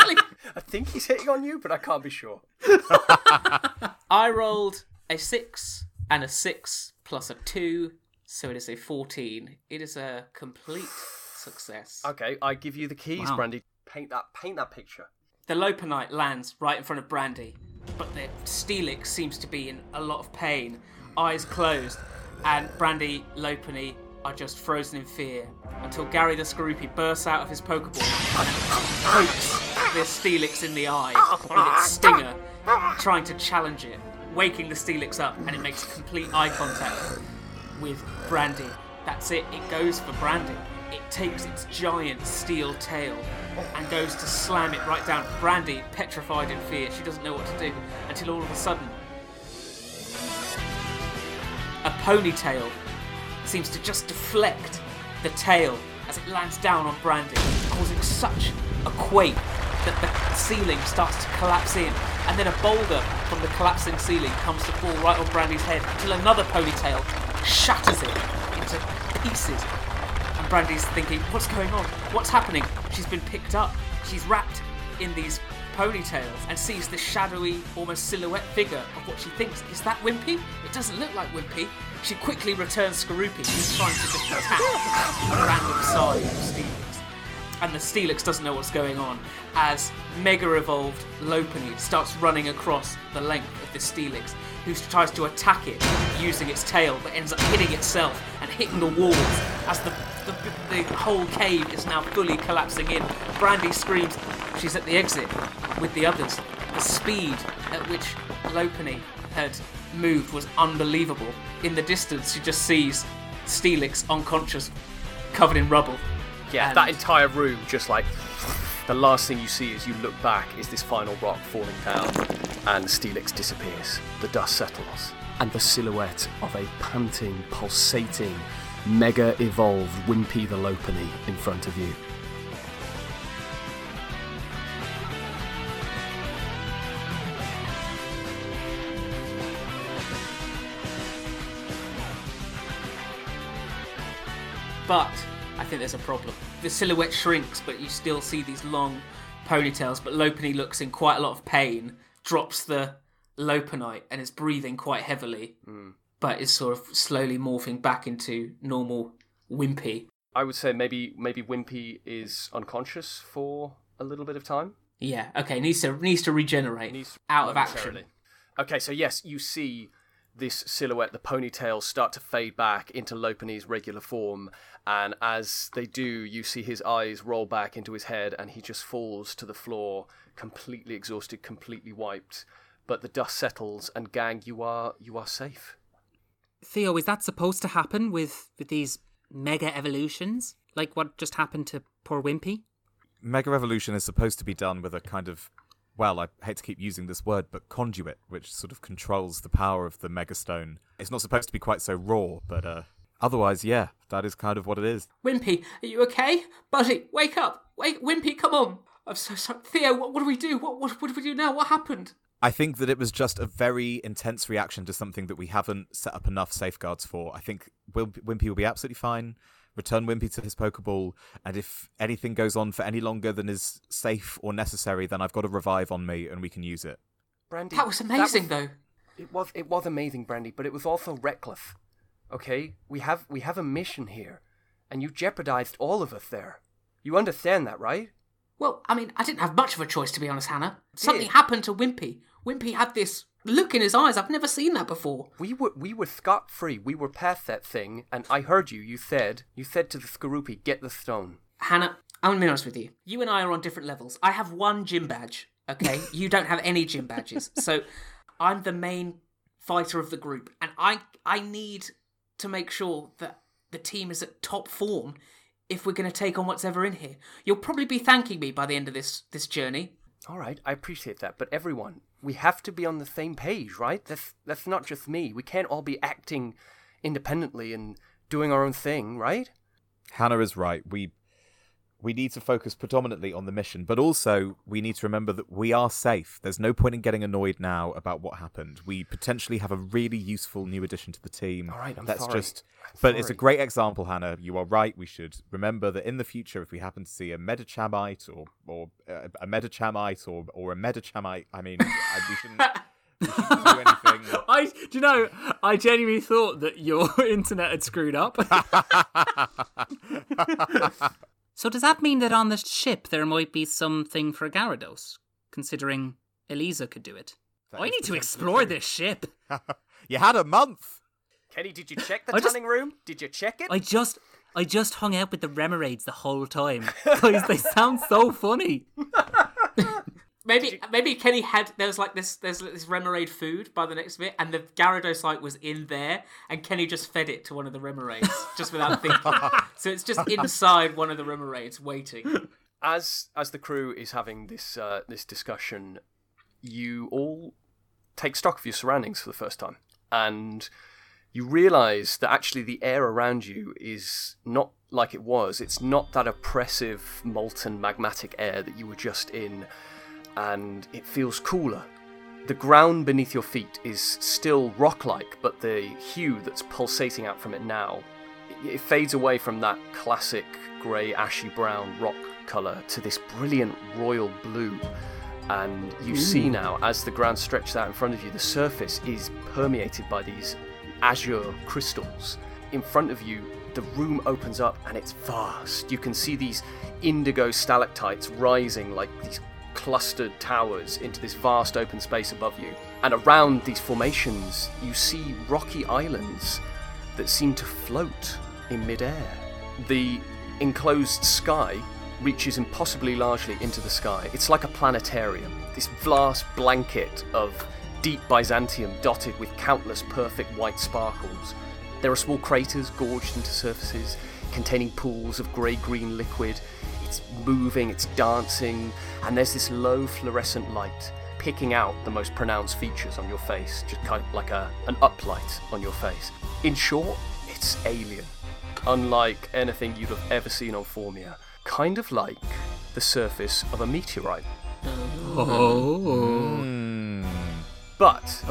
Ali? I think he's hitting on you, but I can't be sure. I rolled a six and a six plus a two, so it is a fourteen. It is a complete success. Okay, I give you the keys, Wow. Brandy. Paint that. Paint that picture. The Lopunite lands right in front of Brandy, but the Steelix seems to be in a lot of pain, eyes closed, and Brandy, Lopunny are just frozen in fear until Gary the Skorupi bursts out of his Pokeball and pokes the Steelix in the eye with its stinger, trying to challenge it, waking the Steelix up, and it makes complete eye contact with Brandy. That's it, it goes for Brandy. It takes its giant steel tail and goes to slam it right down. Brandy, petrified in fear, she doesn't know what to do until all of a sudden, a ponytail seems to just deflect the tail as it lands down on Brandy, causing such a quake that the ceiling starts to collapse in, and then a boulder from the collapsing ceiling comes to fall right on Brandy's head until another ponytail shatters it into pieces. And Brandy's thinking, what's going on? What's happening? She's been picked up. She's wrapped in these ponytails and sees the shadowy, almost silhouette figure of what she thinks is that Wimpy. It doesn't look like Wimpy. She quickly returns Skorupi, who's trying to just attack a random side of Steelix. And the Steelix doesn't know what's going on as Mega Evolved Lopunny starts running across the length of the Steelix, who tries to attack it using its tail, but ends up hitting itself and hitting the walls as the, the, the whole cave is now fully collapsing in. Brandy screams, she's at the exit with the others. The speed at which Lopunny had moved was unbelievable. In the distance, she just sees Steelix unconscious, covered in rubble. Yeah, And- that entire room just like the last thing you see as you look back is this final rock falling down, and Steelix disappears. The dust settles, and the silhouette of a panting, pulsating, mega evolved Wimpy the Lopunny in front of you. But I think there's a problem. The silhouette shrinks, but you still see these long ponytails. But Lopunny looks in quite a lot of pain, drops the Lopunite, and is breathing quite heavily, hmm. But is sort of slowly morphing back into normal Wimpy. I would say maybe maybe Wimpy is unconscious for a little bit of time. Yeah, okay, needs to needs to regenerate Needs- out of action. Okay, so yes, you see this silhouette, the ponytail, start to fade back into Lopunny's regular form, and as they do, you see his eyes roll back into his head, and he just falls to the floor, completely exhausted, completely wiped. But the dust settles, and gang, you are you are safe. Theo, is that supposed to happen with with these mega evolutions? Like what just happened to poor Wimpy? Mega Revolution is supposed to be done with a kind of, well, I hate to keep using this word, but conduit, which sort of controls the power of the Megastone. It's not supposed to be quite so raw, but uh, otherwise, yeah, that is kind of what it is. Wimpy, are you okay? Buddy, wake up! Wake, Wimpy, come on! I'm so sorry. Theo, what, what do we do? What, what, what do we do now? What happened? I think that it was just a very intense reaction to something that we haven't set up enough safeguards for. I think Wimpy will be absolutely fine. Return Wimpy to his Pokeball, and if anything goes on for any longer than is safe or necessary, then I've got a revive on me and we can use it. Brandy, That was amazing, though. It was it was amazing, Brandy, but it was also reckless. Okay, we have we have a mission here, and you jeopardized all of us there. You understand that, right? Well, I mean, I didn't have much of a choice, to be honest, Hannah. Something Did? happened to Wimpy. Wimpy had this look in his eyes. I've never seen that before. We were we were scot free. We were past that thing, and I heard you. You said you said to the Skorupi, "Get the stone." Hannah, I'm to be honest with you. You and I are on different levels. I have one gym badge. Okay, you don't have any gym badges, so I'm the main fighter of the group, and I I need to make sure that the team is at top form if we're going to take on what's ever in here. You'll probably be thanking me by the end of this this journey. All right, I appreciate that, but everyone, we have to be on the same page, right? That's that's not just me. We can't all be acting independently and doing our own thing, right? Hannah is right. We we need to focus predominantly on the mission, but also we need to remember that we are safe. There's no point in getting annoyed now about what happened. We potentially have a really useful new addition to the team. All right, I'm That's sorry. just I'm but it's a great example, Hannah. You are right. We should remember that in the future, if we happen to see a Medichamite or or uh, a Medichamite or or a Medichamite, I mean, I- we shouldn't, we shouldn't do anything. I do you know? I genuinely thought that your internet had screwed up. so does that mean that on the ship there might be something for Gyarados, considering Elisa could do it? That I need to explore this ship. You had a month. Kenny, did you check the I just- tanning room? Did you check it? I just I just hung out with the Remoraids the whole time. Guys, they sound so funny. Maybe maybe Kenny had there was like this there's this Remoraid food by the next bit, and the Gyaradosite was in there, and Kenny just fed it to one of the Remoraids just without thinking. so it's just inside one of the Remoraids waiting. as as the crew is having this uh, this discussion, you all take stock of your surroundings for the first time, and you realise that actually the air around you is not like it was. It's not that oppressive molten magmatic air that you were just in, and it feels cooler. The ground beneath your feet is still rock-like, but the hue that's pulsating out from it now it, fades away from that classic grey, ashy brown rock colour to this brilliant royal blue. And you see now, as the ground stretches out in front of you, the surface is permeated by these azure crystals. In front of you, the room opens up and it's vast. You can see these indigo stalactites rising like these clustered towers into this vast open space above you. And around these formations, you see rocky islands that seem to float in midair. The enclosed sky reaches impossibly largely into the sky. It's like a planetarium, this vast blanket of deep Byzantium dotted with countless perfect white sparkles. There are small craters gorged into surfaces containing pools of grey green liquid. It's moving, it's dancing, and there's this low fluorescent light picking out the most pronounced features on your face, just kind of like a, an uplight on your face. In short, it's alien. Unlike anything you'd have ever seen on Formia. Kind of like the surface of a meteorite. Oh. Hmm. But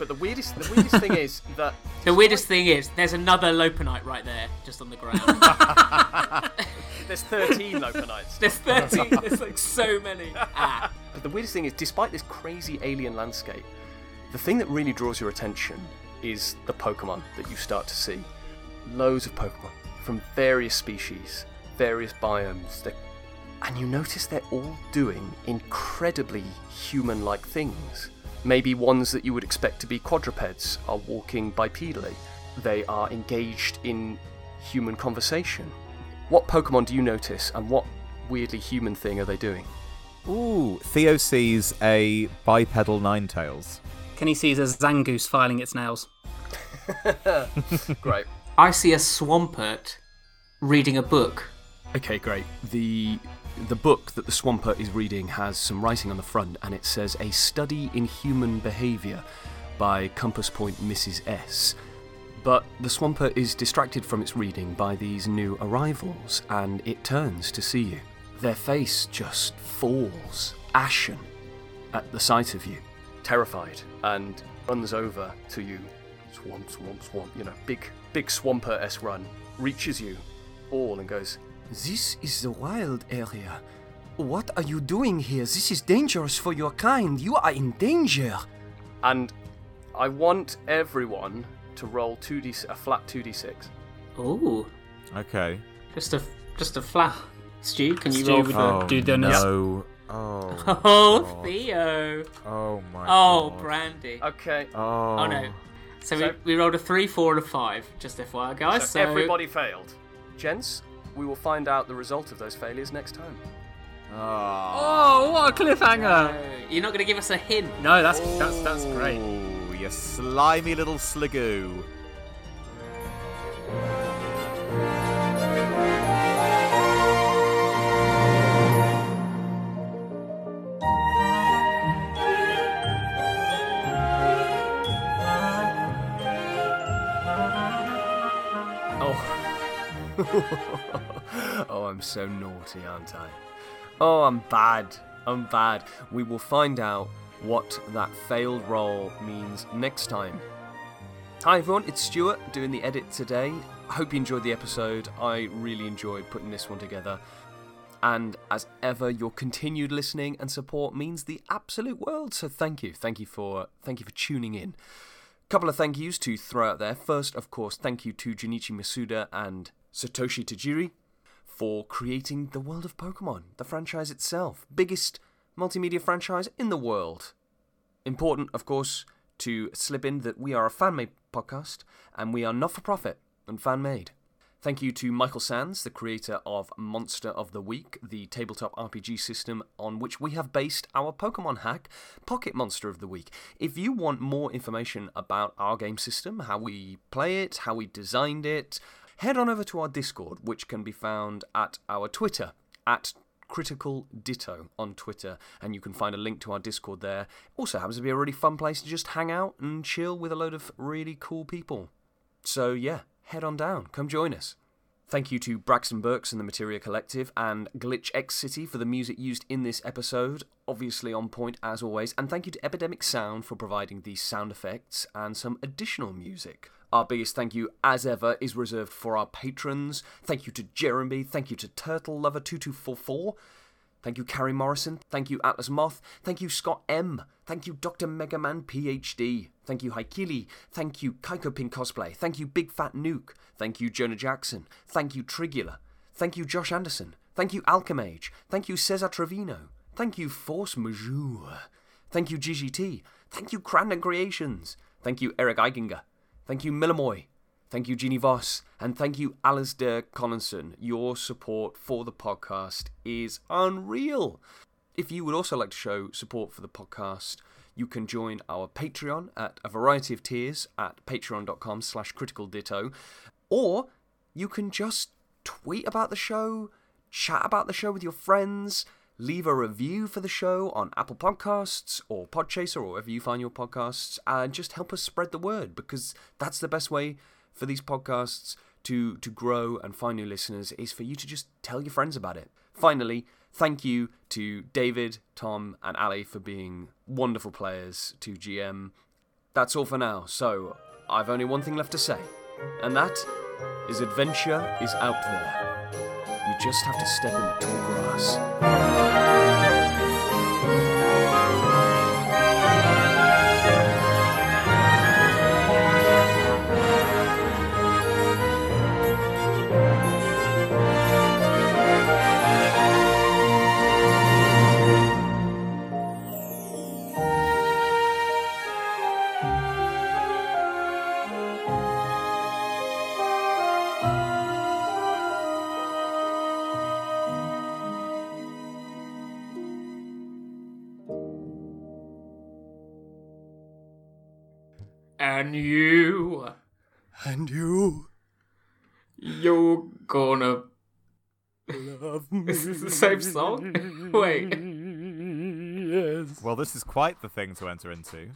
but the weirdest the weirdest thing is that The weirdest thing is there's another Lopunite right there, just on the ground. there's 13 Lopunites. there's 13. There's like so many. Ah. But the weirdest thing is, despite this crazy alien landscape, the thing that really draws your attention is the Pokemon that you start to see. Loads of Pokemon from various species, various biomes, they and you notice they're all doing incredibly human like things. Maybe ones that you would expect to be quadrupeds are walking bipedally. They are engaged in human conversation. What Pokemon do you notice, and what weirdly human thing are they doing? Ooh, Theo sees a bipedal Ninetales. Kenny sees a Zangoose filing its nails. Great. I see a Swampert reading a book. Okay, great. The the book that the Swampert is reading has some writing on the front, and it says "A Study in Human Behaviour" by Compass Point Mrs. S. But the Swampert is distracted from its reading by these new arrivals, and it turns to see you. Their face just falls, ashen, at the sight of you, terrified, and runs over to you. Swamp, swamp, swamp, you know, big, big Swampert S run, reaches you all and goes, This is the wild area. What are you doing here? This is dangerous for your kind. You are in danger. And I want everyone to roll 2d a flat 2d6. Ooh, Okay. just a just a flat. Stu, can you Stu roll would for? do oh, the nuts. no. Oh. Oh, God. Theo. Oh my. Oh, God. Brandy. Okay. Oh. Oh no. So, So- we, we rolled a three, four, and a five. Just FYI, guys. So, everybody failed. Gents, we will find out the result of those failures next time. Oh, oh what a cliffhanger! Uh, You're not going to give us a hint. No, that's that's that's great. Ooh, you slimy little Sliggoo. Oh. I'm so naughty, aren't I? Oh, I'm bad. I'm bad. We will find out what that failed roll means next time. Hi everyone, it's Stuart doing the edit today. I hope you enjoyed the episode. I really enjoyed putting this one together. And as ever, your continued listening and support means the absolute world. So thank you. Thank you for thank you for tuning in. Couple of thank yous to throw out there. First, of course, thank you to Junichi Masuda and Satoshi Tajiri for creating the world of Pokemon, the franchise itself. Biggest multimedia franchise in the world. Important, of course, to slip in that we are a fan made podcast and we are not for profit and fan made. Thank you to Michael Sands, the creator of Monster of the Week, the tabletop RPG system on which we have based our Pokemon hack, Pocket Monster of the Week. If you want more information about our game system, how we play it, how we designed it, head on over to our Discord, which can be found at our Twitter, at Critical Ditto on Twitter, and you can find a link to our Discord there. Also happens to be a really fun place to just hang out and chill with a load of really cool people. So yeah, head on down, come join us. Thank you to Braxton Burks and the Materia Collective and Glitch X City for the music used in this episode, obviously on point as always, and thank you to Epidemic Sound for providing these sound effects and some additional music. Our biggest thank you, as ever, is reserved for our patrons. Thank you to Jeremy, thank you to Turtle Lover 2244. Thank you, Carrie Morrison. Thank you, Atlas Moth. Thank you, Scott M. Thank you, Dr. Megaman PhD. Thank you, Haikili. Thank you, Kaiko Pin Cosplay. Thank you, Big Fat Nuke. Thank you, Jonah Jackson. Thank you, Trigula. Thank you, Josh Anderson. Thank you, Alchemage. Thank you, Cesar Trevino. Thank you, Force Majeure. Thank you, GGT. Thank you, Crandon Creations. Thank you, Eric Eiginger. Thank you, Millamoy. Thank you, Jeannie Voss. And thank you, Alasdair Collinson. Your support for the podcast is unreal. If you would also like to show support for the podcast, you can join our Patreon at a variety of tiers at patreon.com slash critical ditto. Or you can just tweet about the show, chat about the show with your friends, leave a review for the show on Apple Podcasts or Podchaser or wherever you find your podcasts, and just help us spread the word because that's the best way for these podcasts to to grow and find new listeners is for you to just tell your friends about it. Finally, thank you to David, Tom, and Ali for being wonderful players to GM. That's all for now. So, I've only one thing left to say, and that is adventure is out there. Just have to step in the tall grass. And you, And you you're gonna. love me. Is this the same song? Wait. Yes. Well, this is quite the thing to enter into.